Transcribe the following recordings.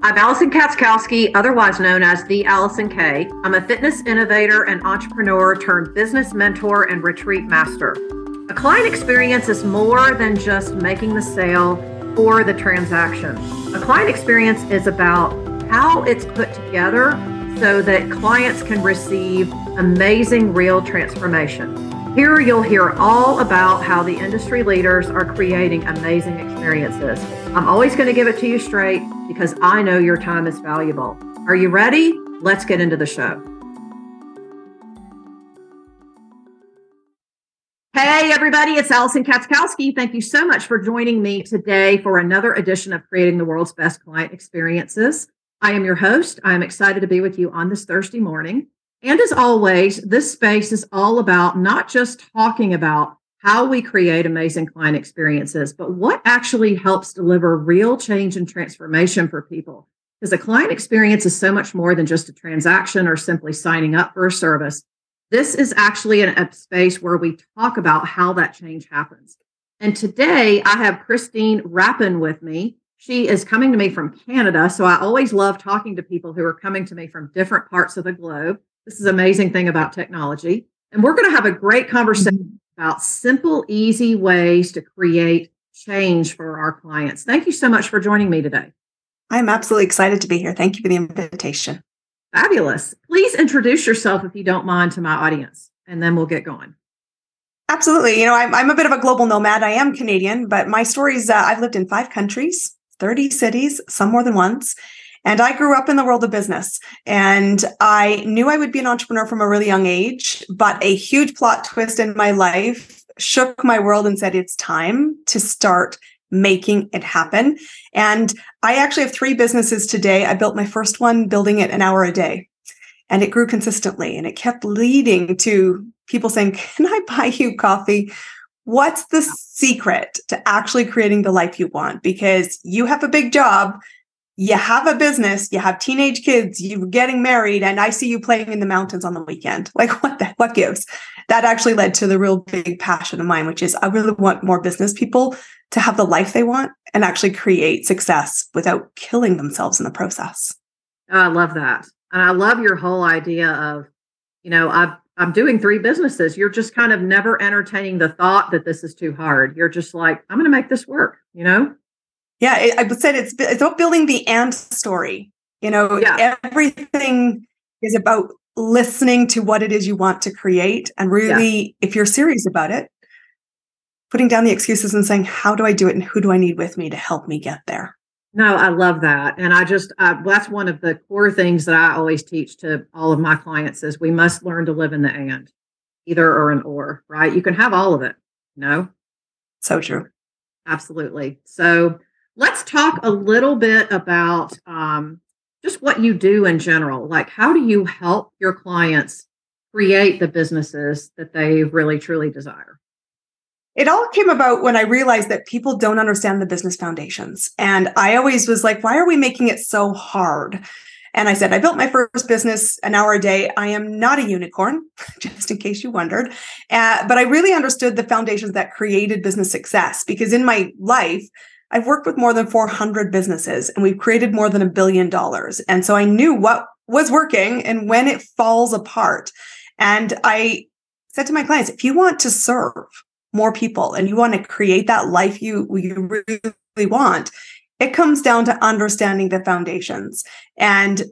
I'm Allison Katzkowski, otherwise known as the Allison K. I'm a fitness innovator and entrepreneur turned business mentor and retreat master. A client experience is more than just making the sale or the transaction. A client experience is about how it's put together so that clients can receive amazing real transformation. Here you'll hear all about how the industry leaders are creating amazing experiences. I'm always going to give it to you straight because I know your time is valuable. Are you ready? Let's get into the show. Hey, everybody, it's Allison Katzkowski. Thank you so much for joining me today for another edition of Creating the World's Best Client Experiences. I am your host. I'm excited to be with you on this Thursday morning. And as always, this space is all about not just talking about how we create amazing client experiences, but what actually helps deliver real change and transformation for people. Because a client experience is so much more than just a transaction or simply signing up for a service. This is actually a space where we talk about how that change happens. And today I have Christine Rapin with me. She is coming to me from Canada. So I always love talking to people who are coming to me from different parts of the globe. This is amazing thing about technology. And we're going to have a great conversation mm-hmm. About simple, easy ways to create change for our clients. Thank you so much for joining me today. I'm absolutely excited to be here. Thank you for the invitation. Fabulous. Please introduce yourself, if you don't mind, to my audience, and then we'll get going. Absolutely. You know, I'm, I'm a bit of a global nomad. I am Canadian, but my stories, uh, I've lived in five countries, 30 cities, some more than once. And I grew up in the world of business and I knew I would be an entrepreneur from a really young age, but a huge plot twist in my life shook my world and said, it's time to start making it happen. And I actually have three businesses today. I built my first one building it an hour a day and it grew consistently and it kept leading to people saying, can I buy you coffee? What's the secret to actually creating the life you want? Because you have a big job you have a business, you have teenage kids, you're getting married, and I see you playing in the mountains on the weekend. Like, what the, what gives? That actually led to the real big passion of mine, which is I really want more business people to have the life they want and actually create success without killing themselves in the process. I love that. And I love your whole idea of, you know, i I'm doing three businesses. You're just kind of never entertaining the thought that this is too hard. You're just like, I'm going to make this work, you know? Yeah, I said it's, it's about building the and story. You know, yeah. everything is about listening to what it is you want to create. And really, yeah. if you're serious about it, putting down the excuses and saying, how do I do it? And who do I need with me to help me get there? No, I love that. And I just, uh, that's one of the core things that I always teach to all of my clients is we must learn to live in the and, either or an or, right? You can have all of it, you know? So true. Absolutely. So let's talk a little bit about um, just what you do in general. Like, how do you help your clients create the businesses that they really truly desire? It all came about when I realized that people don't understand the business foundations. And I always was like, why are we making it so hard? And I said, I built my first business an hour a day. I am not a unicorn, just in case you wondered. Uh, but I really understood the foundations that created business success because in my life, I've worked with more than 400 businesses and we've created more than a billion dollars. And so I knew what was working and when it falls apart. And I said to my clients, if you want to serve more people and you want to create that life you, you really want, it comes down to understanding the foundations. And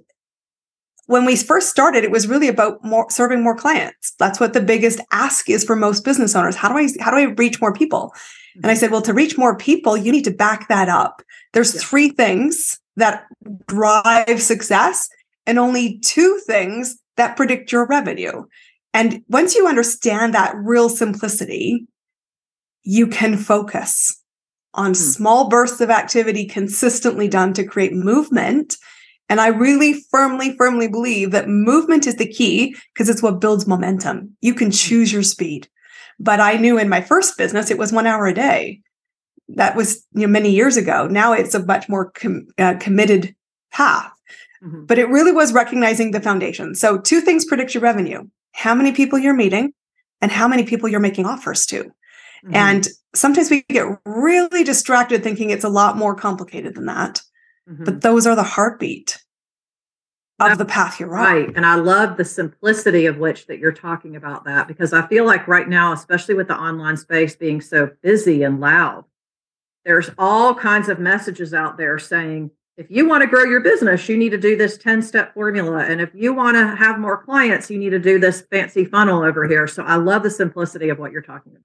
when we first started, it was really about more serving more clients. That's what the biggest ask is for most business owners. How do I how do I reach more people? And I said, well, to reach more people, you need to back that up. There's yeah. three things that drive success and only two things that predict your revenue. And once you understand that real simplicity, you can focus on mm. small bursts of activity consistently done to create movement. And I really firmly, firmly believe that movement is the key because it's what builds momentum. You can choose your speed. But I knew in my first business, it was one hour a day. That was you know, many years ago. Now it's a much more com- uh, committed path. Mm-hmm. But it really was recognizing the foundation. So, two things predict your revenue how many people you're meeting and how many people you're making offers to. Mm-hmm. And sometimes we get really distracted thinking it's a lot more complicated than that. Mm-hmm. but those are the heartbeat of That's the path you're on. Right. And I love the simplicity of which that you're talking about that because I feel like right now, especially with the online space being so busy and loud, there's all kinds of messages out there saying, if you want to grow your business, you need to do this 10 step formula. And if you want to have more clients, you need to do this fancy funnel over here. So I love the simplicity of what you're talking about.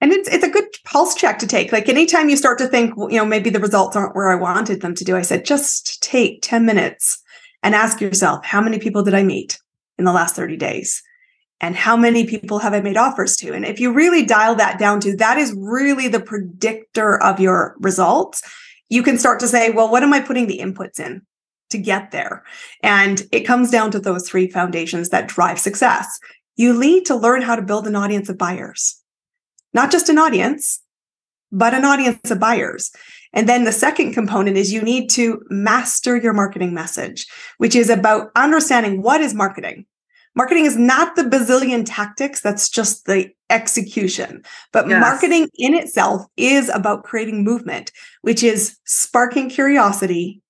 And it's, it's a good pulse check to take. Like anytime you start to think, you know, maybe the results aren't where I wanted them to do, I said, just take 10 minutes and ask yourself, how many people did I meet in the last 30 days? And how many people have I made offers to? And if you really dial that down to that is really the predictor of your results you can start to say, well, what am I putting the inputs in to get there? And it comes down to those three foundations that drive success. You need to learn how to build an audience of buyers, not just an audience, but an audience of buyers. And then the second component is you need to master your marketing message, which is about understanding what is marketing. Marketing is not the bazillion tactics, that's just the execution. But yes. marketing in itself is about creating movement, which is sparking curiosity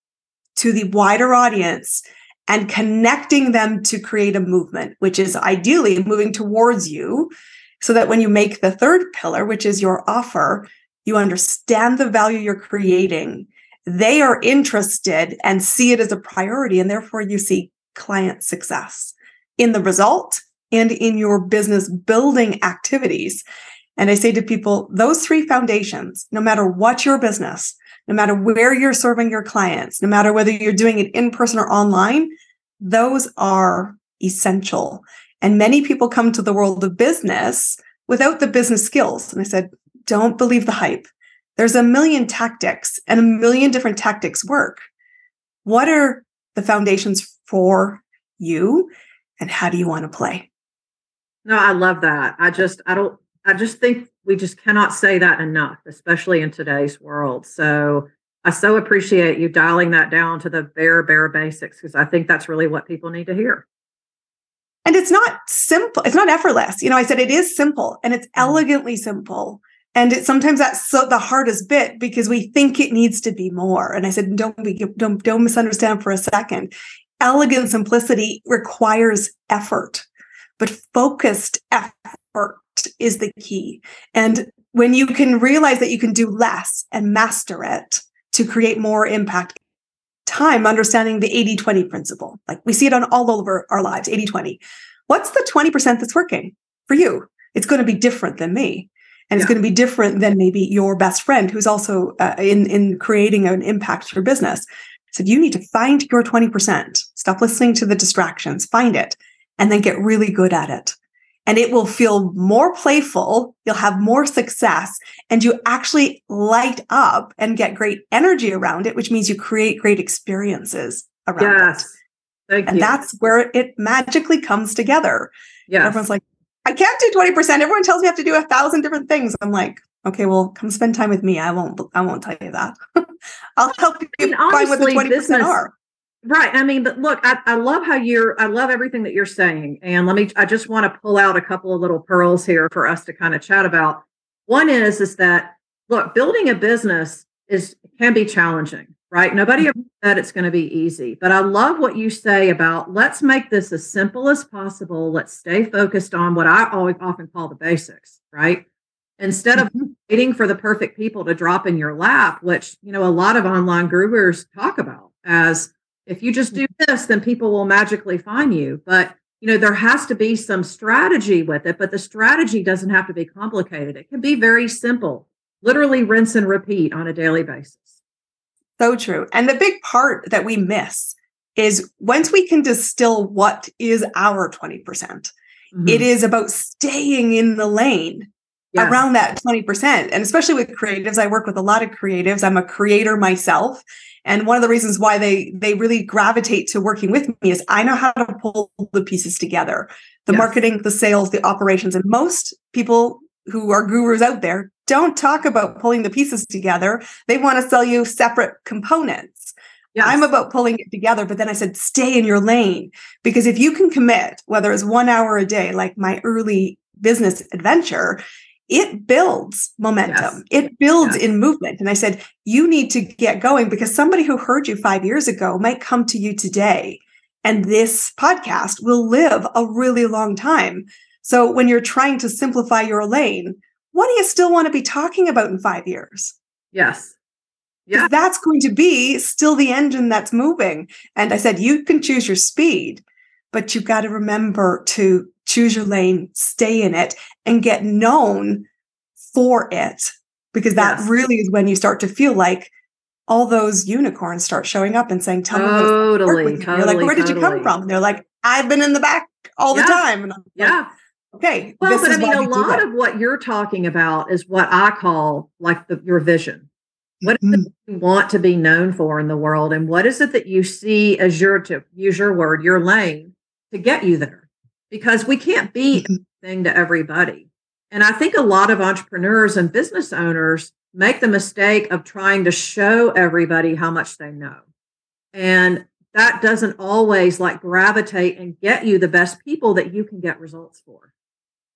to the wider audience and connecting them to create a movement, which is ideally moving towards you. So that when you make the third pillar, which is your offer, you understand the value you're creating. They are interested and see it as a priority, and therefore you see client success in the result and in your business building activities. And I say to people, those three foundations, no matter what your business, no matter where you're serving your clients, no matter whether you're doing it in person or online, those are essential. And many people come to the world of business without the business skills. And I said, don't believe the hype. There's a million tactics and a million different tactics work. What are the foundations for you? and how do you want to play? No, I love that. I just, I don't, I just think we just cannot say that enough, especially in today's world. So I so appreciate you dialing that down to the bare, bare basics because I think that's really what people need to hear. And it's not simple, it's not effortless. You know, I said it is simple and it's mm-hmm. elegantly simple. And it, sometimes that's so the hardest bit because we think it needs to be more. And I said, don't be, don't, don't misunderstand for a second elegant simplicity requires effort, but focused effort is the key. And when you can realize that you can do less and master it to create more impact, time understanding the 80 20 principle, like we see it on all over our lives 80 20. What's the 20% that's working for you? It's going to be different than me. And yeah. it's going to be different than maybe your best friend who's also uh, in, in creating an impact for business So you need to find your 20%. Stop listening to the distractions, find it, and then get really good at it. And it will feel more playful. You'll have more success and you actually light up and get great energy around it, which means you create great experiences around yes. it. Thank and you. that's where it magically comes together. Yeah. Everyone's like, I can't do 20%. Everyone tells me I have to do a thousand different things. I'm like, okay, well, come spend time with me. I won't, I won't tell you that. I'll help you find what the 20% business, are. Right. I mean, but look, I, I love how you're, I love everything that you're saying. And let me, I just want to pull out a couple of little pearls here for us to kind of chat about. One is, is that, look, building a business is, can be challenging, right? Nobody ever said it's going to be easy, but I love what you say about let's make this as simple as possible. Let's stay focused on what I always often call the basics, right? instead of mm-hmm. waiting for the perfect people to drop in your lap which you know a lot of online gurus talk about as if you just do mm-hmm. this then people will magically find you but you know there has to be some strategy with it but the strategy doesn't have to be complicated it can be very simple literally rinse and repeat on a daily basis so true and the big part that we miss is once we can distill what is our 20% mm-hmm. it is about staying in the lane yes. around that 20%. And especially with creatives, I work with a lot of creatives. I'm a creator myself. And one of the reasons why they they really gravitate to working with me is I know how to pull the pieces together. The yes. marketing, the sales, the operations. And most people who are gurus out there don't talk about pulling the pieces together. They want to sell you separate components. Yes. I'm about pulling it together, but then I said, stay in your lane. Because if you can commit, whether it's one hour a day, like my early business adventure, it builds momentum. Yes. It builds yes. in movement. And I said, you need to get going because somebody who heard you five years ago might come to you today. And this podcast will live a really long time. So when you're trying to simplify your lane, what do you still want to be talking about in five years? Yes. Yeah. That's going to be still the engine that's moving. And I said, you can choose your speed, but you've got to remember to choose your lane, stay in it, and get known for it. Because that yes. really is when you start to feel like all those unicorns start showing up and saying, Tell totally, me totally, You're like, where did you come from? And they're like, I've been in the back all yeah. the time. And yeah. Like, okay. Well, but I mean, a lot of what you're talking about is what I call like the, your vision. What mm-hmm. you want to be known for in the world? And what is it that you see as your, to use your word, your lane to get you there? Because we can't be mm-hmm. everything to everybody. And I think a lot of entrepreneurs and business owners make the mistake of trying to show everybody how much they know. And that doesn't always like gravitate and get you the best people that you can get results for.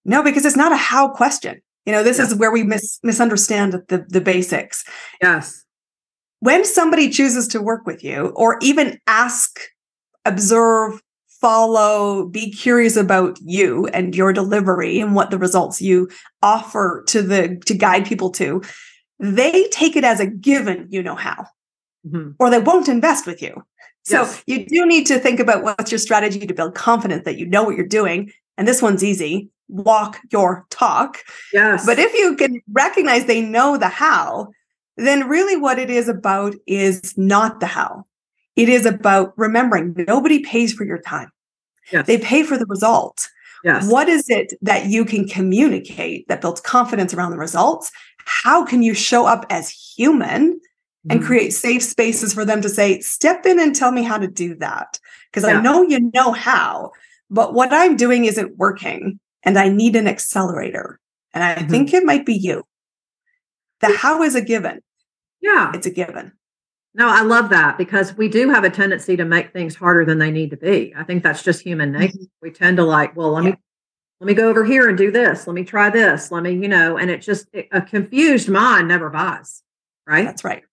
No, because it's not a how question. You know, this yeah. is where we mis- misunderstand the, the basics. Yes. When somebody chooses to work with you or even ask, observe, follow, be curious about you and your delivery and what the results you offer to the to guide people to, they take it as a given, you know how. Mm-hmm. Or they won't invest with you. So yes. you do need to think about what's your strategy to build confidence that you know what you're doing. And this one's easy. Walk your talk. Yes. But if you can recognize they know the how, then really what it is about is not the how. It is about remembering nobody pays for your time. Yes. They pay for the result. Yes. What is it that you can communicate that builds confidence around the results? How can you show up as human mm-hmm. and create safe spaces for them to say, step in and tell me how to do that? Because yeah. I know you know how, but what I'm doing isn't working and I need an accelerator. And I mm-hmm. think it might be you. The how is a given. Yeah. It's a given. No, I love that because we do have a tendency to make things harder than they need to be. I think that's just human nature. Mm-hmm. We tend to like, well, let yeah. me let me go over here and do this. Let me try this. Let me, you know, and it just it, a confused mind never buys. Right? That's right.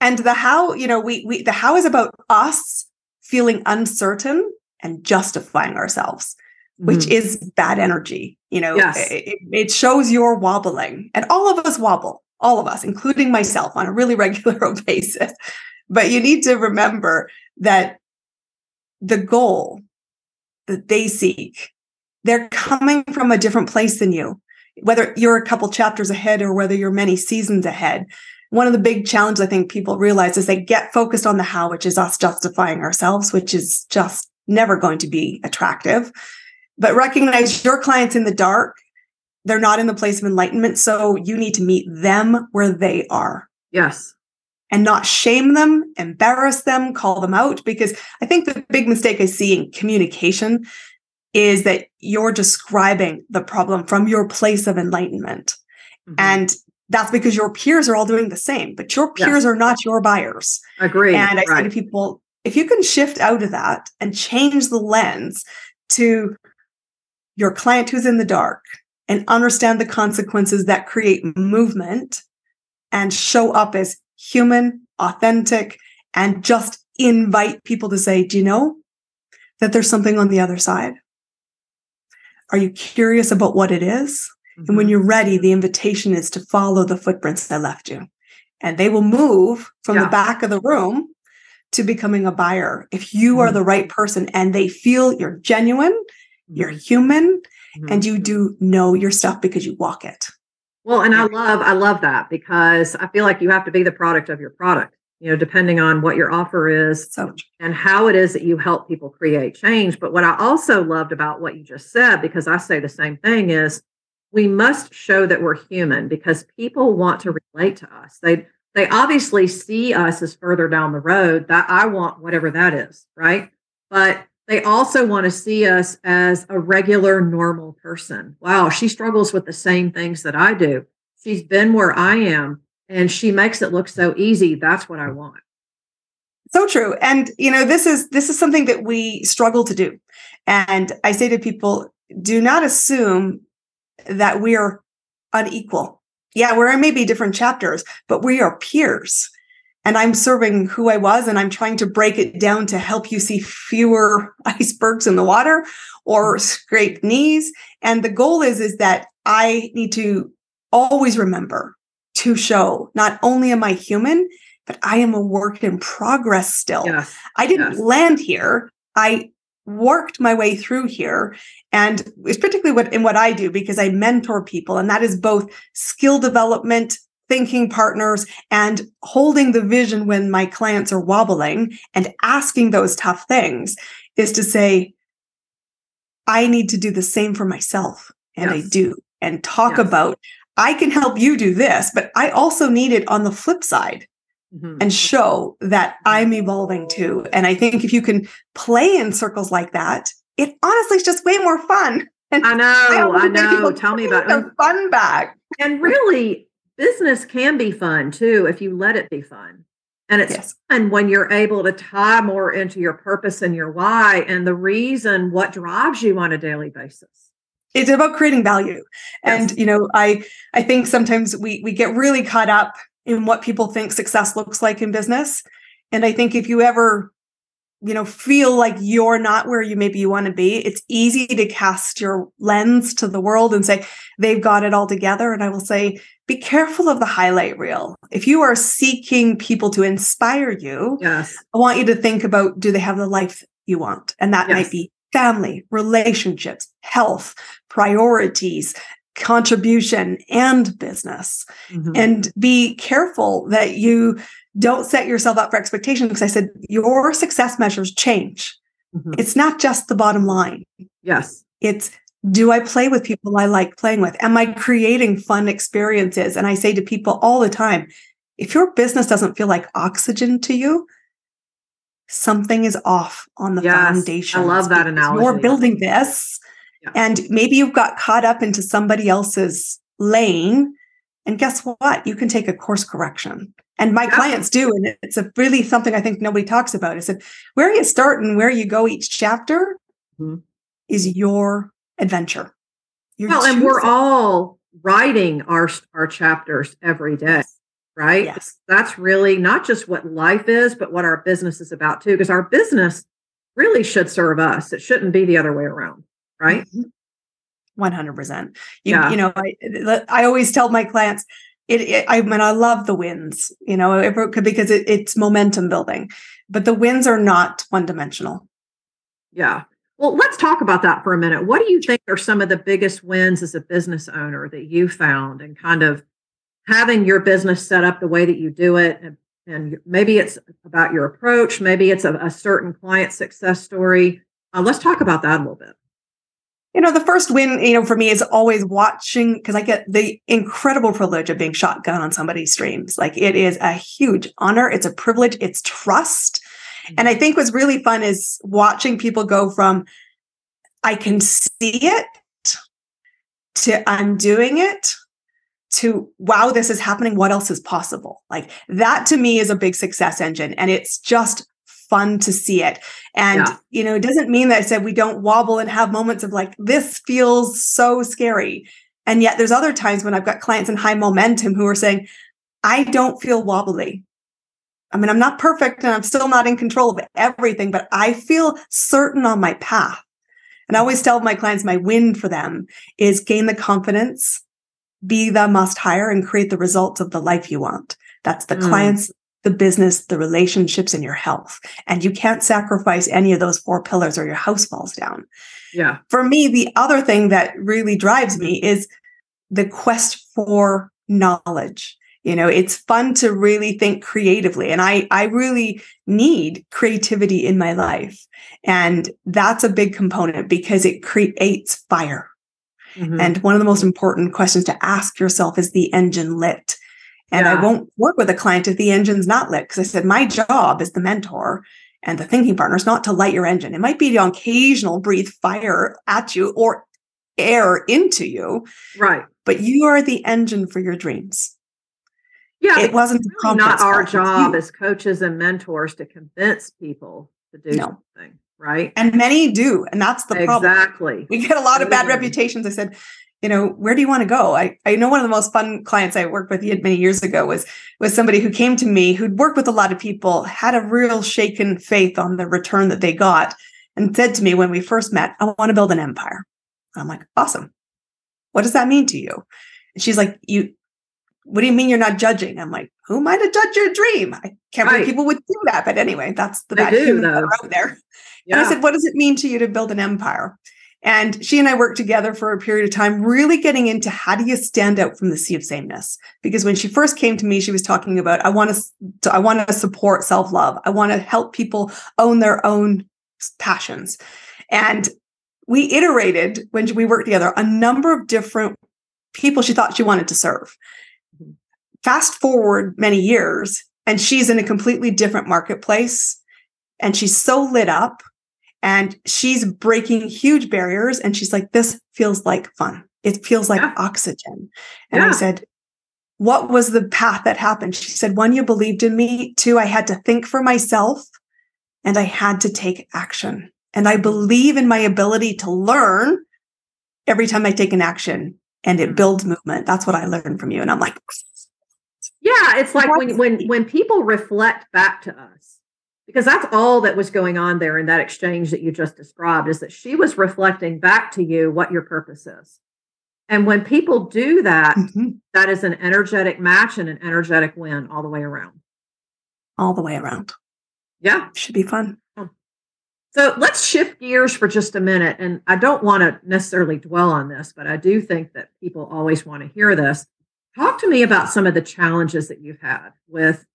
And the how, you know, we we the how is about us feeling uncertain and justifying ourselves, which mm-hmm. is bad energy. You know, yes. it, it shows you're wobbling, and all of us wobble all of us, including myself, on a really regular basis. But you need to remember that the goal that they seek, they're coming from a different place than you, whether you're a couple chapters ahead or whether you're many seasons ahead. One of the big challenges I think people realize is they get focused on the how, which is us justifying ourselves, which is just never going to be attractive. But recognize your clients in the dark they're not in the place of enlightenment. So you need to meet them where they are. Yes. And not shame them, embarrass them, call them out. Because I think the big mistake I see in communication is that you're describing the problem from your place of enlightenment. Mm-hmm. And that's because your peers are all doing the same, but your peers yes. are not your buyers. Agree. And I right. say to people, if you can shift out of that and change the lens to your client who's in the dark, and understand the consequences that create movement and show up as human, authentic, and just invite people to say, Do you know that there's something on the other side? Are you curious about what it is? Mm-hmm. And when mm-hmm. you're ready, the invitation is to follow the footprints that left you. And they will move from yeah. the back of the room to becoming a buyer. If you mm-hmm. are the right person and they feel you're genuine, mm-hmm. you're human, mm-hmm. and you do know your stuff because you walk it. Well, and I love I love that because I feel like you have to be the product of your product. You know, depending on what your offer is so and how it is that you help people create change. But what I also loved about what you just said, because I say the same thing, is we must show that we're human because people want to relate to us. They they obviously see us as further down the road that I want whatever that is, right? But they also want to see us as a regular, normal person. Wow, she struggles with the same things that I do. She's been where I am and she makes it look so easy. That's what I want. So true. And you know, this is this is something that we struggle to do. And I say to people, do not assume that we're unequal. Yeah, we're in maybe different chapters, but we are peers. And I'm serving who I was, and I'm trying to break it down to help you see fewer icebergs in the water or mm-hmm. scrape knees. And the goal is, is that I need to always remember to show not only am I human, but I am a work in progress still. Yes. I didn't Yes. land here. I worked my way through here. And it's particularly what in what I do because I mentor people, and that is both skill development, thinking partners, and holding the vision when my clients are wobbling and asking those tough things is to say, I need to do the same for myself. And I do. And talk Yes. about, I can help you do this, but I also need it on the flip side Mhm. and show that I'm evolving too. And I think if you can play in circles like that, it honestly is just way more fun. And I know, always I know. Tell me about it. the fun back. And really, business can be fun too if you let it be fun. And it's Yes. fun when you're able to tie more into your purpose and your why and the reason what drives you on a daily basis. It's about creating value. And you know, I I think sometimes we we get really caught up in what people think success looks like in business. And I think if you ever you know feel like you're not where you maybe you want to be it's easy to cast your lens to the world and say they've got it all together and i will say be careful of the highlight reel if you are seeking people to inspire you Yes. i want you to think about do they have the life you want and that Yes. might be family relationships health priorities contribution and business Mhm. and be careful that you don't set yourself up for expectation because I said your success measures change. Mhm. It's not just the bottom line. yes. It's do I play with people I like playing with? Am I creating fun experiences? And I say to people all the time, if your business doesn't feel like oxygen to you, something is off on the Yes, I foundation. love that You're building this Yeah. and maybe you've got caught up into somebody else's lane. And guess what? You can take a course correction. And my Yeah. clients do. And it's a really something I think nobody talks about. I said, where you start and where you go each chapter Mhm. is your adventure. You're Well, and we're all writing our our chapters every day, right? Yes. That's really not just what life is, but what our business is about too. Because our business really should serve us. It shouldn't be the other way around, right? Mhm. 100%. You, Yeah. you know, I, I always tell my clients, it, it, I mean, I love the wins, you know, it because it, it's momentum building, but the wins are not one dimensional. Yeah. Well, let's talk about that for a minute. What do you think are some of the biggest wins as a business owner that you found and kind of having your business set up the way that you do it? And, and maybe it's about your approach, maybe it's a, a certain client success story. Uh, let's talk about that a little bit. You know, the first win, you know, for me is always watching because I get the incredible privilege of being shotgun on somebody's streams. Like it is a huge honor. It's a privilege. It's trust. And I mm-hmm. think what's really fun is watching people go from I can see it to I'm doing it to wow, this is happening. What else is possible? Like that to me is a big success engine. And it's just fun to see it. And, Yeah. you know, it doesn't mean that I said we don't wobble and have moments of like, this feels so scary. And yet there's other times when I've got clients in high momentum who are saying, I don't feel wobbly. I mean, I'm not perfect and I'm still not in control of everything, but I feel certain on my path. And I always tell my clients my win for them is gain the confidence, be the must hire, and create the results of the life you want. That's the Mm. clients, the business, the relationships, and your health. And you can't sacrifice any of those four pillars or your house falls down. Yeah. For me, the other thing that really drives me is the quest for knowledge. You know, it's fun to really think creatively. And I, I really need creativity in my life. And that's a big component because it creates fire. Mhm. And one of the most important questions to ask yourself is the engine lit? And I won't work with a client if the engine's not lit. Because I said, my job as the mentor and the thinking partner is not to light your engine. It might be to occasional breathe fire at you or air into you, right. but you are the engine for your dreams. Yeah. it wasn't it's really not our call, job as coaches and mentors to convince people to do No. something, right? And many do. And that's the problem. exactly. We get a lot of bad reputations. I said, you know, where do you want to go? I, I know one of the most fun clients I worked with many years ago was was somebody who came to me who'd worked with a lot of people, had a real shaken faith on the return that they got, and said to me when we first met, I want to build an empire. I'm like, awesome. What does that mean to you? And she's like, you what do you mean you're not judging? I'm like, who am I to judge your dream? I can't right. believe people would do that. But anyway, that's the bad do, out there. Yeah. And I said, what does it mean to you to build an empire? And she and I worked together for a period of time, really getting into how do you stand out from the sea of sameness? Because when she first came to me, she was talking about, I want to, I want to support self-love. I want to help people own their own passions. And we iterated when we worked together a number of different people she thought she wanted to serve. Mm-hmm. Fast forward many years, and she's in a completely different marketplace. And she's so lit up and she's breaking huge barriers and she's like this feels like fun. It feels like yeah. oxygen. And yeah. i said what was the path that happened? She said one you believed in me. Two i had to think for myself and i had to take action. And i believe in my ability to learn every time i take an action and it hmm. builds movement. That's what i learned from you. And i'm like yeah it's like when when when people reflect back to us because that's all that was going on there in that exchange that you just described is that she was reflecting back to you what your purpose is. And when people do that, mm-hmm. that is an energetic match and an energetic win all the way around. All the way around. Yeah. Should be fun. So let's shift gears for just a minute and i don't want to necessarily dwell on this but i do think that people always want to hear this. Talk to me about some of the challenges that you've had with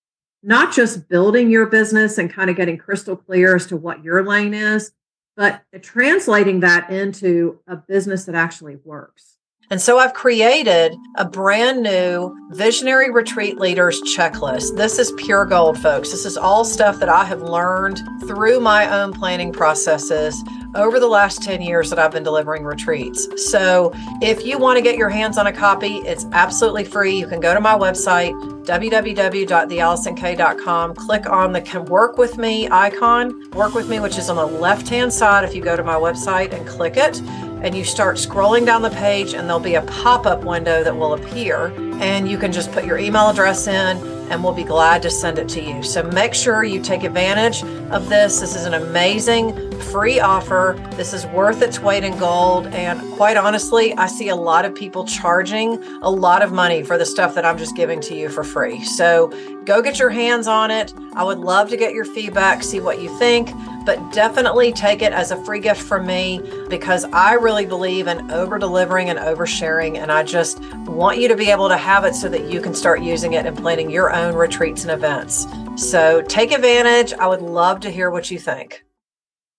not just building your business and kind of getting crystal clear as to what your lane is, but translating that into a business that actually works. And so I've created a brand new Visionary Retreat Leaders checklist. This is pure gold, folks. This is all stuff that I have learned through my own planning processes over the last 10 years that I've been delivering retreats. So if you want to get your hands on a copy, it's absolutely free. You can go to my website, www.theallisonk.com, click on the Can Work With Me icon, Work With Me, which is on the left hand side if you go to my website and click it and you start scrolling down the page and there'll be a pop-up window that will appear and you can just put your email address in and we'll be glad to send it to you. So make sure you take advantage of this. This is an amazing free offer. This is worth its weight in gold. And quite honestly, I see a lot of people charging a lot of money for the stuff that I'm just giving to you for free. So go get your hands on it. I would love to get your feedback, see what you think, but definitely take it as a free gift from me because I really believe in over delivering and oversharing. And I just want you to be able to have it so that you can start using it and planning your own retreats and events. So take advantage. I would love to hear what you think.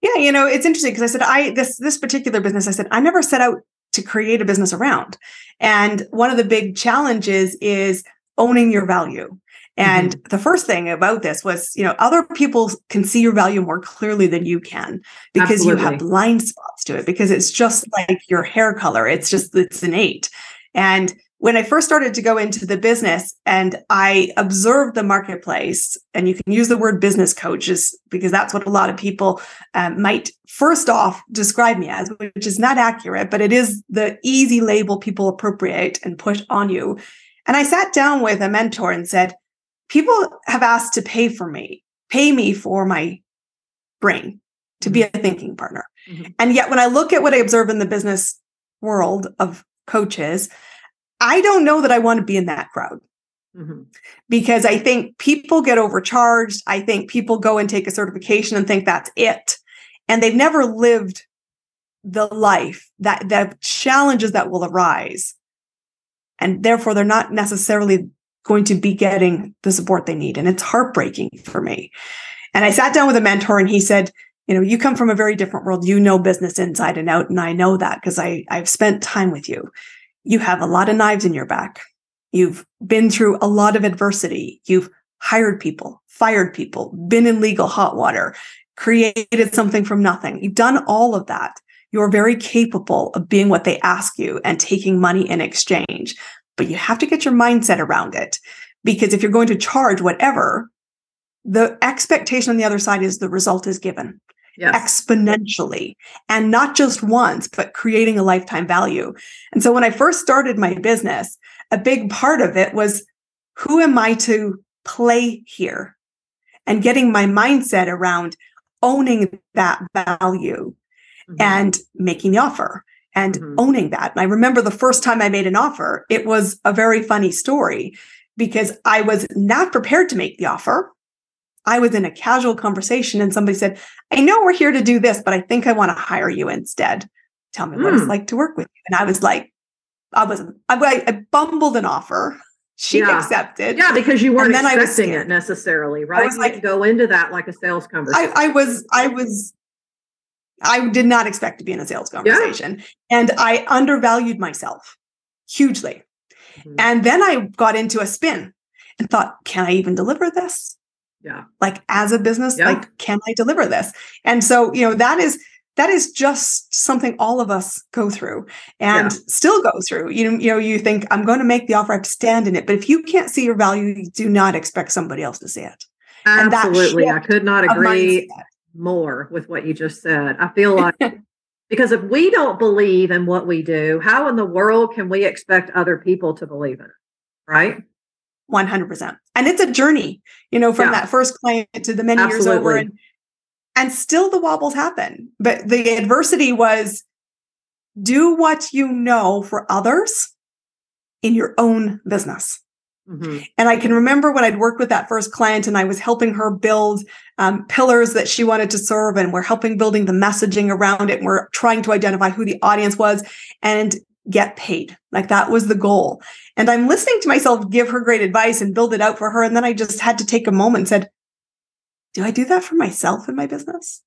Yeah, you know, it's interesting because I said I this this particular business I said I never set out to create a business around. And one of the big challenges is owning your value. And mm-hmm. the first thing about this was, you know, other people can see your value more clearly than you can because Absolutely. you have blind spots to it because it's just like your hair color. It's just it's innate. And when I first started to go into the business and I observed the marketplace, and you can use the word business coaches because that's what a lot of people um, might first off describe me as, which is not accurate, but it is the easy label people appropriate and push on you. And I sat down with a mentor and said, People have asked to pay for me, pay me for my brain to be a mm-hmm. thinking partner. Mm-hmm. And yet, when I look at what I observe in the business world of coaches, I don't know that I want to be in that crowd. Mm-hmm. Because I think people get overcharged. I think people go and take a certification and think that's it. And they've never lived the life that the challenges that will arise. And therefore, they're not necessarily going to be getting the support they need. And it's heartbreaking for me. And I sat down with a mentor and he said, you know, you come from a very different world. You know business inside and out. And I know that because I, I've spent time with you you have a lot of knives in your back. You've been through a lot of adversity. You've hired people, fired people, been in legal hot water, created something from nothing. You've done all of that. You're very capable of being what they ask you and taking money in exchange. But you have to get your mindset around it because if you're going to charge whatever, the expectation on the other side is the result is given. yes. exponentially and not just once, but creating a lifetime value. And so when I first started my business, a big part of it was who am I to play here and getting my mindset around owning that value mm-hmm. and making the offer and mm-hmm. owning that. And I remember the first time I made an offer, it was a very funny story because I was not prepared to make the offer. I was in a casual conversation and somebody said, I know we're here to do this, but I think I want to hire you instead. Tell me mm. what it's hmm. like to work with you. And I was like, I was, I, I bumbled an offer. She yeah. accepted. Yeah, because you weren't expecting it necessarily, right? I was like, go into that like a sales conversation. I, I was, I was, I did not expect to be in a sales conversation. Yeah. And I undervalued myself hugely. Mm-hmm. And then I got into a spin and thought, can I even deliver this? Yeah. Like as a business, yeah. like, can I deliver this? And so, you know, that is that is just something all of us go through and yeah. still go through. You know, you know, you think I'm going to make the offer, I have to stand in it. But if you can't see your value, you do not expect somebody else to see it. Absolutely. I could not agree more with what you just said. I feel like because if we don't believe in what we do, how in the world can we expect other people to believe in it? Right? 100%. And it's a journey, you know, from yeah. that first client to the many Absolutely. years over. And, and still the wobbles happen. But the adversity was do what you know for others in your own business. Mm-hmm. And I can remember when I'd worked with that first client and I was helping her build um, pillars that she wanted to serve, and we're helping building the messaging around it. And we're trying to identify who the audience was and get paid. Like that was the goal. And I'm listening to myself give her great advice and build it out for her. And then I just had to take a moment and said, Do I do that for myself in my business?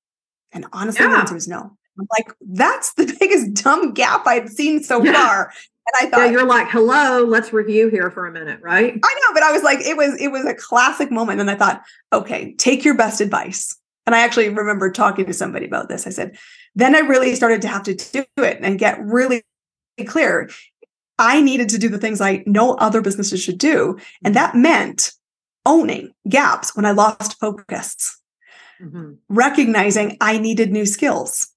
And honestly, yeah. the answer is no. I'm like, that's the biggest dumb gap I've seen so yeah. far. And I thought yeah, you're like, hello, let's review here for a minute, right? I know, but I was like, it was it was a classic moment. And I thought, okay, take your best advice. And I actually remember talking to somebody about this. I said, then I really started to have to do it and get really clear. I needed to do the things I know other businesses should do. And that meant owning gaps when I lost focus, mm-hmm. recognizing I needed new skills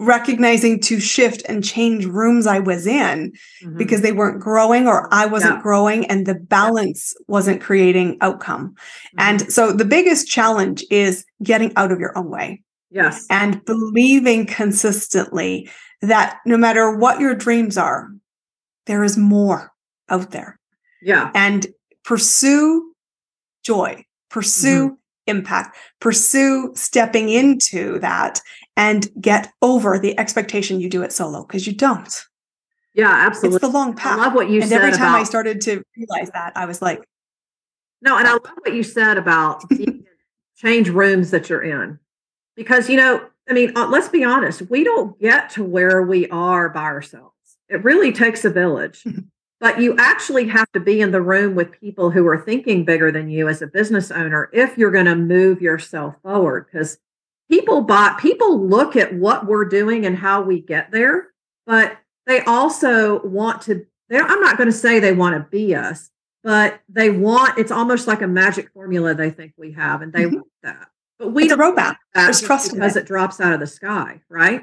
recognizing to shift and change rooms I was in mm-hmm. because they weren't growing or I wasn't yeah. growing and the balance wasn't creating outcome. Mm-hmm. And so the biggest challenge is getting out of your own way. Yes. And believing consistently that no matter what your dreams are, there is more out there. Yeah. And pursue joy, pursue mm-hmm. impact, pursue stepping into that and get over the expectation you do it solo because you don't. Yeah, absolutely. It's the long path. I love what you and said. And every time about, I started to realize that, I was like, no, and I love what you said about change rooms that you're in. Because, you know, I mean, uh, let's be honest, we don't get to where we are by ourselves. It really takes a village. but you actually have to be in the room with people who are thinking bigger than you as a business owner if you're going to move yourself forward. Because people buy people look at what we're doing and how we get there but they also want to i'm not going to say they want to be us but they want it's almost like a magic formula they think we have and they mm-hmm. want that but we it's a roadmap there's trust because it. it drops out of the sky right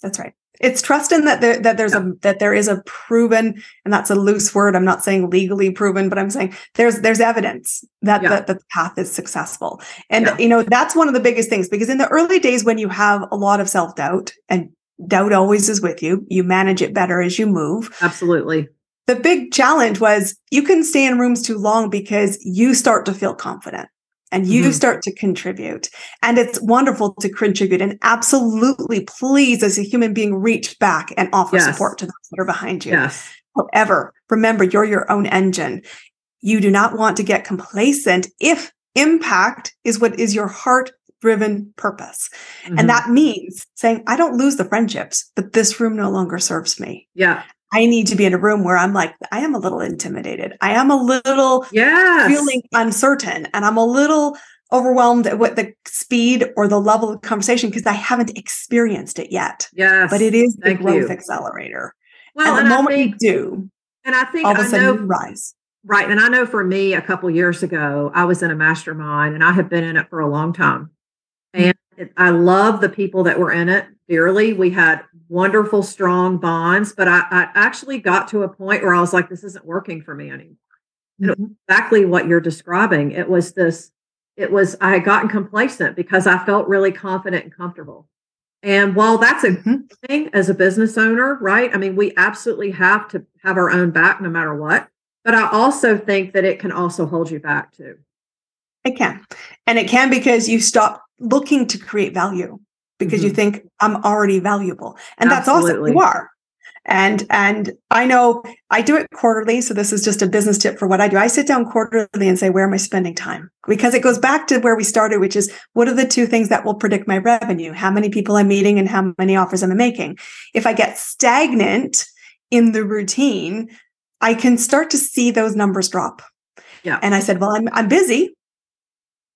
that's right it's trusting that there, that there's a that there is a proven and that's a loose word i'm not saying legally proven but i'm saying there's there's evidence that yeah. the, the path is successful. And yeah. you know that's one of the biggest things because in the early days when you have a lot of self-doubt and doubt always is with you you manage it better as you move. Absolutely. The big challenge was you can stay in rooms too long because you start to feel confident and you mm-hmm. start to contribute. And it's wonderful to contribute and absolutely please, as a human being, reach back and offer yes. support to those that are behind you. Yes. However, remember, you're your own engine. You do not want to get complacent if impact is what is your heart driven purpose. Mm-hmm. And that means saying, I don't lose the friendships, but this room no longer serves me. Yeah. I need to be in a room where I'm like, I am a little intimidated. I am a little yes. feeling uncertain and I'm a little overwhelmed at what the speed or the level of conversation because I haven't experienced it yet. Yes. But it is the growth you. accelerator. Well, and the moment think, you do, and I think all of a sudden know, you rise. Right. And I know for me, a couple years ago, I was in a mastermind and I have been in it for a long time. Mm. And I love the people that were in it dearly. We had wonderful, strong bonds, but I, I actually got to a point where I was like, this isn't working for me anymore. Mm-hmm. exactly what you're describing. It was this, it was, I had gotten complacent because I felt really confident and comfortable. And while that's a mm-hmm. thing as a business owner, right? I mean, we absolutely have to have our own back no matter what. But I also think that it can also hold you back too. It can. And it can because you stop looking to create value because mm-hmm. you think I'm already valuable. And Absolutely. that's awesome. You are. And and I know I do it quarterly. So this is just a business tip for what I do. I sit down quarterly and say, where am I spending time? Because it goes back to where we started, which is what are the two things that will predict my revenue? How many people I'm meeting and how many offers I'm I making? If I get stagnant in the routine, I can start to see those numbers drop. Yeah. And I said, well, I'm I'm busy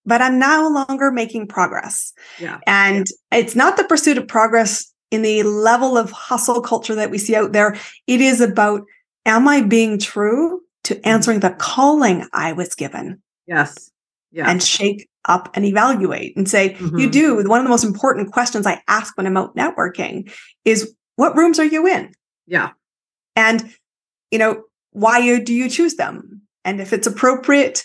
but I'm no longer making progress. Yeah. And yeah. it's not the pursuit of progress in the level of hustle culture that we see out there. It is about, am I being true to mm-hmm. answering the calling I was given? Yes. Yeah. And shake up and evaluate and say, mm-hmm. you do. One of the most important questions I ask when I'm out networking is, what rooms are you in? Yeah. And, you know, why do you choose them? And if it's appropriate,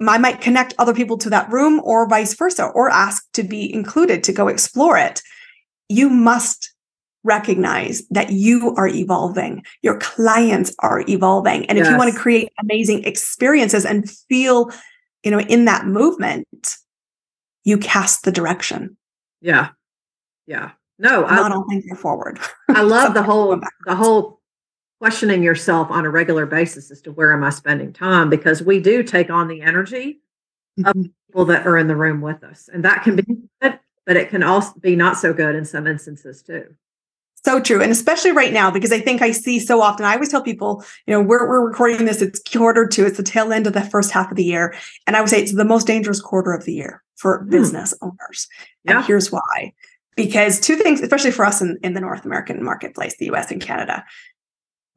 I might connect other people to that room or vice versa, or ask to be included to go explore it. You must recognize that you are evolving, your clients are evolving. And yes. if you want to create amazing experiences and feel, you know, in that movement, you cast the direction. Yeah. Yeah. No, not I, all things are forward. I love the whole the whole questioning yourself on a regular basis as to where am I spending time because we do take on the energy of mm-hmm. people that are in the room with us. And that can be mm-hmm. good, but it can also be not so good in some instances too. So true. And especially right now, because I think I see so often, I always tell people, you know, we're, we're recording this, it's quarter two, it's the tail end of the first half of the year. And I would say it's the most dangerous quarter of the year for mm. business owners. Yeah. And here's why. Because two things, especially for us in, in the North American marketplace, the US and Canada,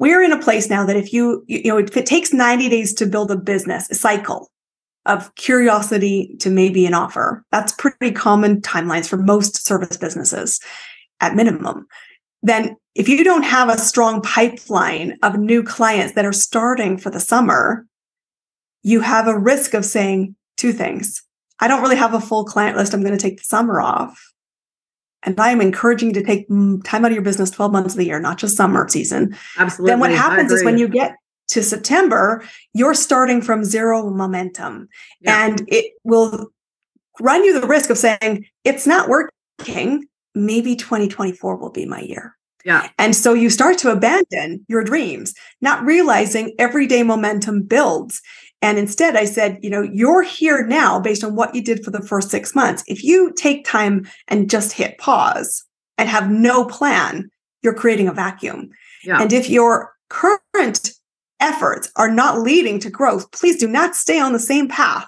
we're in a place now that if you, you know, if it takes 90 days to build a business, a cycle of curiosity to maybe an offer, that's pretty common timelines for most service businesses at minimum. Then if you don't have a strong pipeline of new clients that are starting for the summer, you have a risk of saying two things. I don't really have a full client list. I'm going to take the summer off and I am encouraging you to take mm, time out of your business 12 months of the year, not just summer season. Absolutely. Then what happens is when you get to September, you're starting from zero momentum yeah. and it will run you the risk of saying, it's not working. Maybe 2024 will be my year. Yeah. And so you start to abandon your dreams, not realizing everyday momentum builds. And instead, I said, you know, you're here now based on what you did for the first six months. If you take time and just hit pause and have no plan, you're creating a vacuum. Yeah. And if your current efforts are not leading to growth, please do not stay on the same path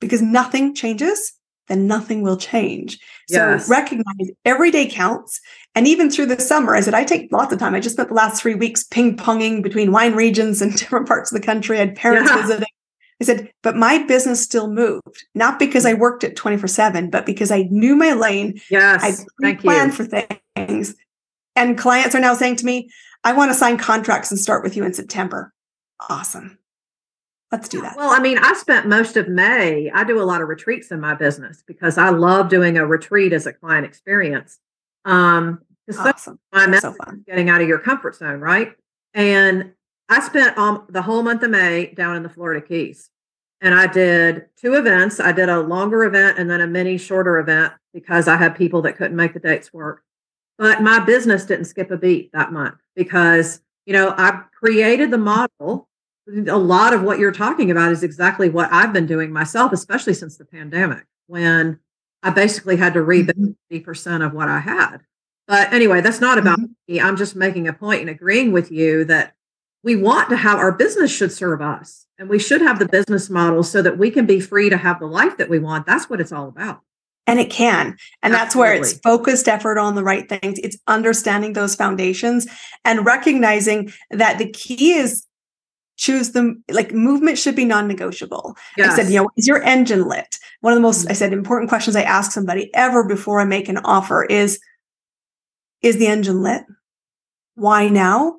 because nothing changes, then nothing will change. Yes. So recognize every day counts. And even through the summer, I said, I take lots of time. I just spent the last three weeks ping ponging between wine regions and different parts of the country. I had parents yeah. visiting. I said, but my business still moved, not because I worked at 24 7, but because I knew my lane. Yes. I planned for things. And clients are now saying to me, I want to sign contracts and start with you in September. Awesome. Let's do that. Well, I mean, I spent most of May. I do a lot of retreats in my business because I love doing a retreat as a client experience. Um, awesome. My so fun. getting out of your comfort zone, right? And I spent um, the whole month of May down in the Florida Keys. And I did two events. I did a longer event and then a mini shorter event because I had people that couldn't make the dates work. But my business didn't skip a beat that month because, you know, I created the model. A lot of what you're talking about is exactly what I've been doing myself, especially since the pandemic, when I basically had to rebuild mm-hmm. 50% of what I had. But anyway, that's not about mm-hmm. me. I'm just making a point and agreeing with you that we want to have our business should serve us and we should have the business model so that we can be free to have the life that we want that's what it's all about and it can and Absolutely. that's where it's focused effort on the right things it's understanding those foundations and recognizing that the key is choose them like movement should be non-negotiable. Yes. I said, you know, is your engine lit? One of the most mm-hmm. I said important questions I ask somebody ever before I make an offer is is the engine lit? Why now?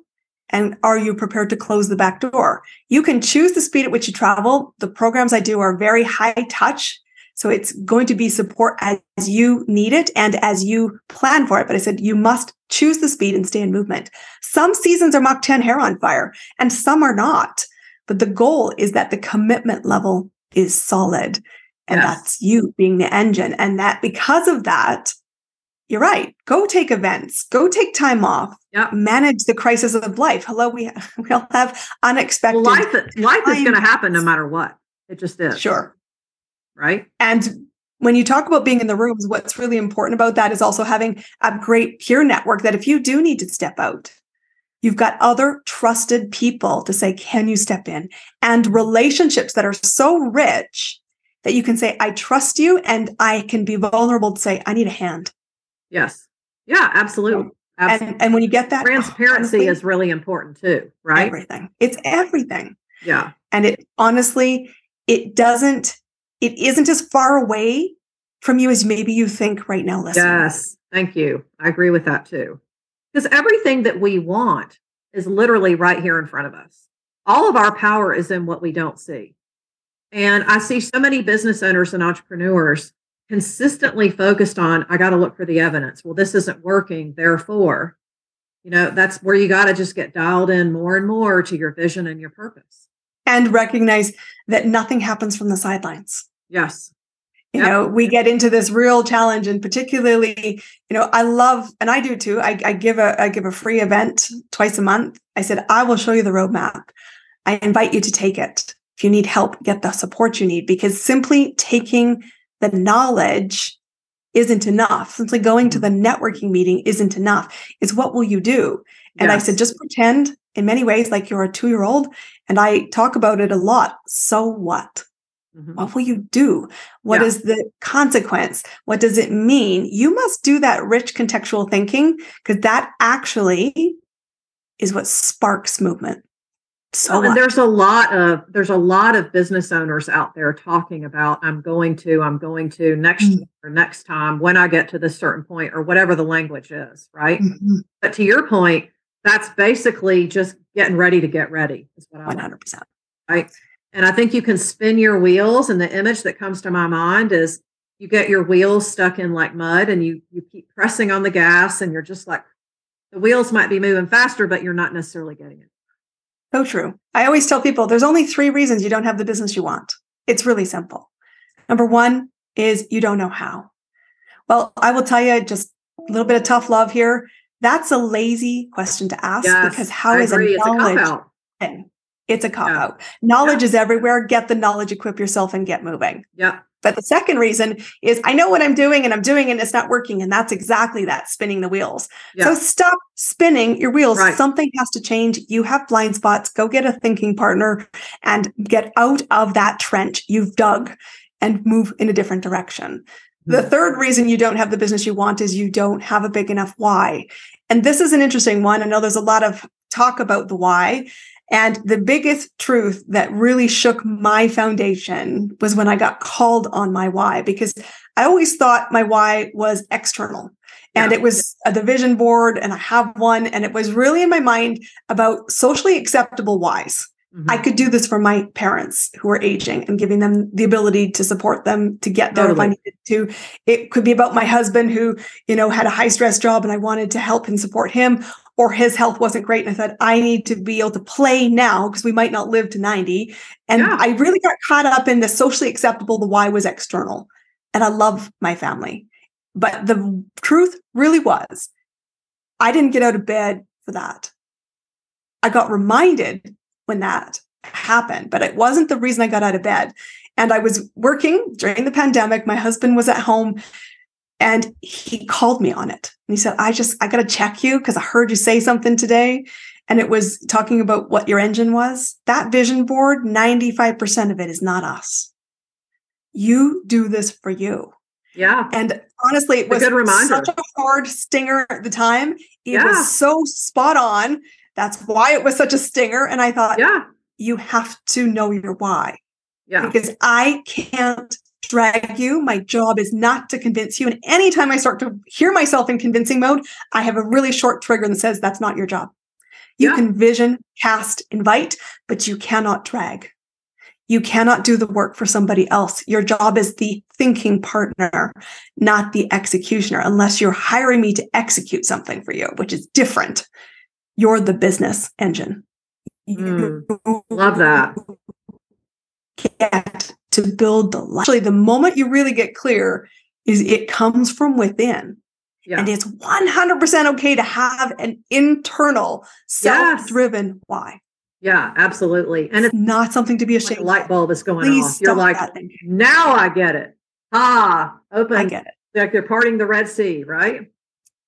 And are you prepared to close the back door? You can choose the speed at which you travel. The programs I do are very high touch. So it's going to be support as you need it and as you plan for it. But I said, you must choose the speed and stay in movement. Some seasons are Mach 10 hair on fire and some are not. But the goal is that the commitment level is solid. And Yes. that's you being the engine. And that because of that, you're right. Go take events, go take time off, Yep. manage the crisis of life. Hello, we, we all have unexpected. Well, life life is going to happen no matter what. It just is. Sure. Right. And when you talk about being in the rooms, what's really important about that is also having a great peer network that if you do need to step out, you've got other trusted people to say, can you step in? And relationships that are so rich that you can say, I trust you and I can be vulnerable to say, I need a hand. Yes. Yeah. Absolutely. Absolutely. And, and when you get that Transparency honestly, is really important too. Right. everything. It's everything. Yeah. And it honestly, it doesn't, it isn't as far away from you as maybe you think right now, listening. Yes. Thank you. I agree with that too. Because everything that we want is literally right here in front of us. All of our power is in what we don't see. And I see so many business owners and entrepreneurs consistently focused on, I got to look for the evidence. Well, this isn't working. Therefore, you know, that's where you got to just get dialed in more and more to your vision and your purpose. and recognize that nothing happens from the sidelines. Yes. You Yep. know, we get into this real challenge, and particularly, you know, I love, and I do too. I, I give a I give a free event twice a month. I said I will show you the roadmap. I invite you to take it. If you need help, get the support you need because simply taking the knowledge isn't enough. Simply going to the networking meeting isn't enough. It's what will you do? And I said, just pretend in many ways like you're a two year old. And I talk about it a lot. So what? Mhm. What will you do? What Yeah. is the consequence? What does it mean? You must do that rich contextual thinking because that actually is what sparks movement. So Well, and there's a lot of there's a lot of business owners out there talking about I'm going to, I'm going to next Mm. year or next time when I get to this certain point or whatever the language is, right? Mhm. But to your point, that's basically just getting ready to get ready, is what I want, 100%. right? And I think you can spin your wheels, and the image that comes to my mind is you get your wheels stuck in like mud and you you keep pressing on the gas and you're just like the wheels might be moving faster, but you're not necessarily getting it. So true. I always tell people there's only three reasons you don't have the business you want. It's really simple. Number one is you don't know how. Well, I will tell you just a little bit of tough love here. That's a lazy question to ask Yes, because how I is agree. a It's a knowledge cop out. thing? It's a cop Yeah. out. Knowledge is everywhere. Get the knowledge, equip yourself, and get moving. Yeah. But the second reason is I know what I'm doing and I'm doing it and it's not working. And that's exactly that spinning the wheels. Yeah. So stop spinning your wheels. Right. Something has to change. You have blind spots. Go get a thinking partner and get out of that trench you've dug and move in a different direction. The hmm. third reason you don't have the business you want is you don't have a big enough why. And this is an interesting one. I know there's a lot of talk about the why. And the biggest truth that really shook my foundation was when I got called on my why, because I always thought my why was external. And Yeah. it was a vision board, and I have one. And it was really in my mind about socially acceptable whys. Mhm. I could do this for my parents who are aging and giving them the ability to support them to get there if I needed to. It could be about my husband who, you know, had a high stress job and I wanted to help and support him, or his health wasn't great. And I thought, I need to be able to play now because we might not live to 90. And Yeah. I really got caught up in the socially acceptable, the why was external. And I love my family. But the truth really was, I didn't get out of bed for that. I got reminded when that happened, but it wasn't the reason I got out of bed. And I was working during the pandemic. My husband was at home and he called me on it. And he said, I just, I got to check you because I heard you say something today. And it was talking about what your engine was. That vision board, 95% of it is not us. You do this for you. Yeah. And honestly, it It's a was good reminder. such a hard stinger at the time. It Yeah. was so spot on. That's why it was such a stinger. And I thought, Yeah. you have to know your why. Yeah. Because I can't drag you. My job is not to convince you. And anytime I start to hear myself in convincing mode, I have a really short trigger that says that's not your job. You Yeah. can vision, cast, invite, but you cannot drag. You cannot do the work for somebody else. Your job is the thinking partner, not the executioner, unless you're hiring me to execute something for you, which is different. You're the business engine. Mm, love that. Get to build the life. Actually, the moment you really get clear is it comes from within. Yeah. And it's 100% okay to have an internal, self-driven why. Yeah, absolutely. And It's it's not something to be ashamed light bulb is going Please off. You're like, now I get it. Ah, open. I get it. Like they're parting the Red Sea, right?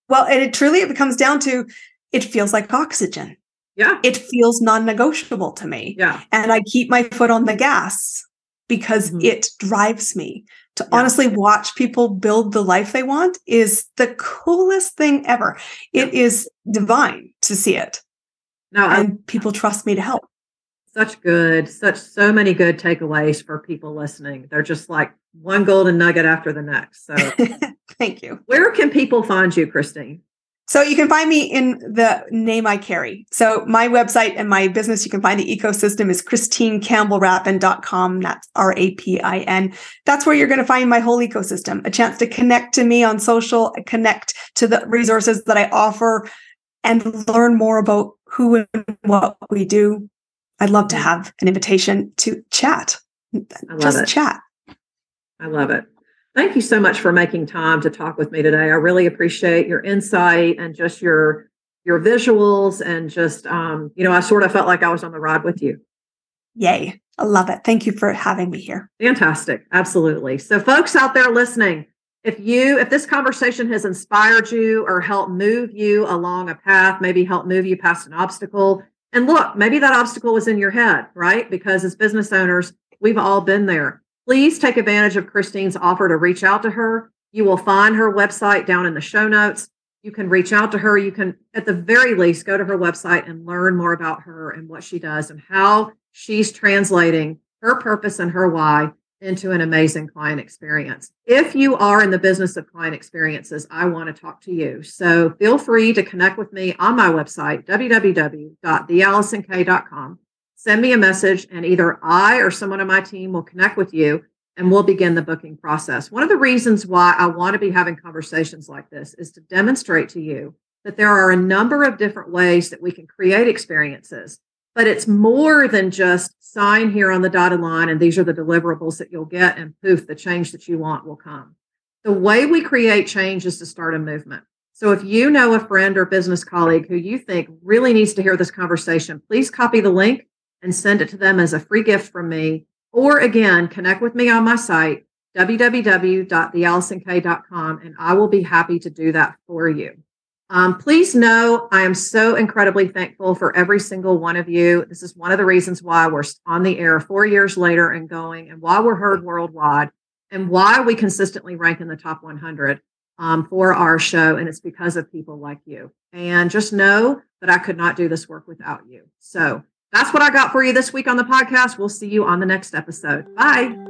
Well, and it truly it comes down to it feels like oxygen. Yeah. It feels non-negotiable to me. Yeah. And I keep my foot on the gas because Mhm. it drives me. To Yeah. honestly watch people build the life they want is the coolest thing ever. It is divine to see it. No, I And people trust me to help. such good, such so many good takeaways for people listening. They're just like one golden nugget after the next. So, Thank you. where can people find you, Christine? So you can find me in the name I carry. So my website and my business, you can find the ecosystem is christinecampbellrapin.com. That's R-A-P-I-N. That's where you're going to find my whole ecosystem, a chance to connect to me on social, connect to the resources that I offer and learn more about who and what we do. I'd love to have an invitation to chat. love Just it. chat. I love it. Thank you so much for making time to talk with me today. I really appreciate your insight and just your your visuals and just um, you know, I sort of felt like I was on the ride with you. Yay. I love it. Thank you for having me here. Fantastic. Absolutely. So folks out there listening, if you if this conversation has inspired you or helped move you along a path, maybe help move you past an obstacle, and look, maybe that obstacle was in your head, right? Because as business owners, we've all been there. Please take advantage of Christine's offer to reach out to her. You will find her website down in the show notes. You can reach out to her. You can, at the very least, go to her website and learn more about her and what she does and how she's translating her purpose and her why into an amazing client experience. If you are in the business of client experiences, I want to talk to you. So feel free to connect with me on my website, www.theallisonk.com. Send me a message, and either I or someone on my team will connect with you and we'll begin the booking process. One of the reasons why I want to be having conversations like this is to demonstrate to you that there are a number of different ways that we can create experiences but it's more than just sign here on the dotted line and these are the deliverables that you'll get and poof the change that you want will come the way we create change is to start a movement so if you know a friend or business colleague who you think really needs to hear this conversation please copy the link and send it to them as a free gift from me or again connect with me on my site www.theallisonk.com and i will be happy to do that for you um, please know I am so incredibly thankful for every single one of you. This is one of the reasons why we're on the air four years later and going, and why we're heard worldwide, and why we consistently rank in the top 100 um, for our show. And it's because of people like you. And just know that I could not do this work without you. So that's what I got for you this week on the podcast. We'll see you on the next episode. Bye.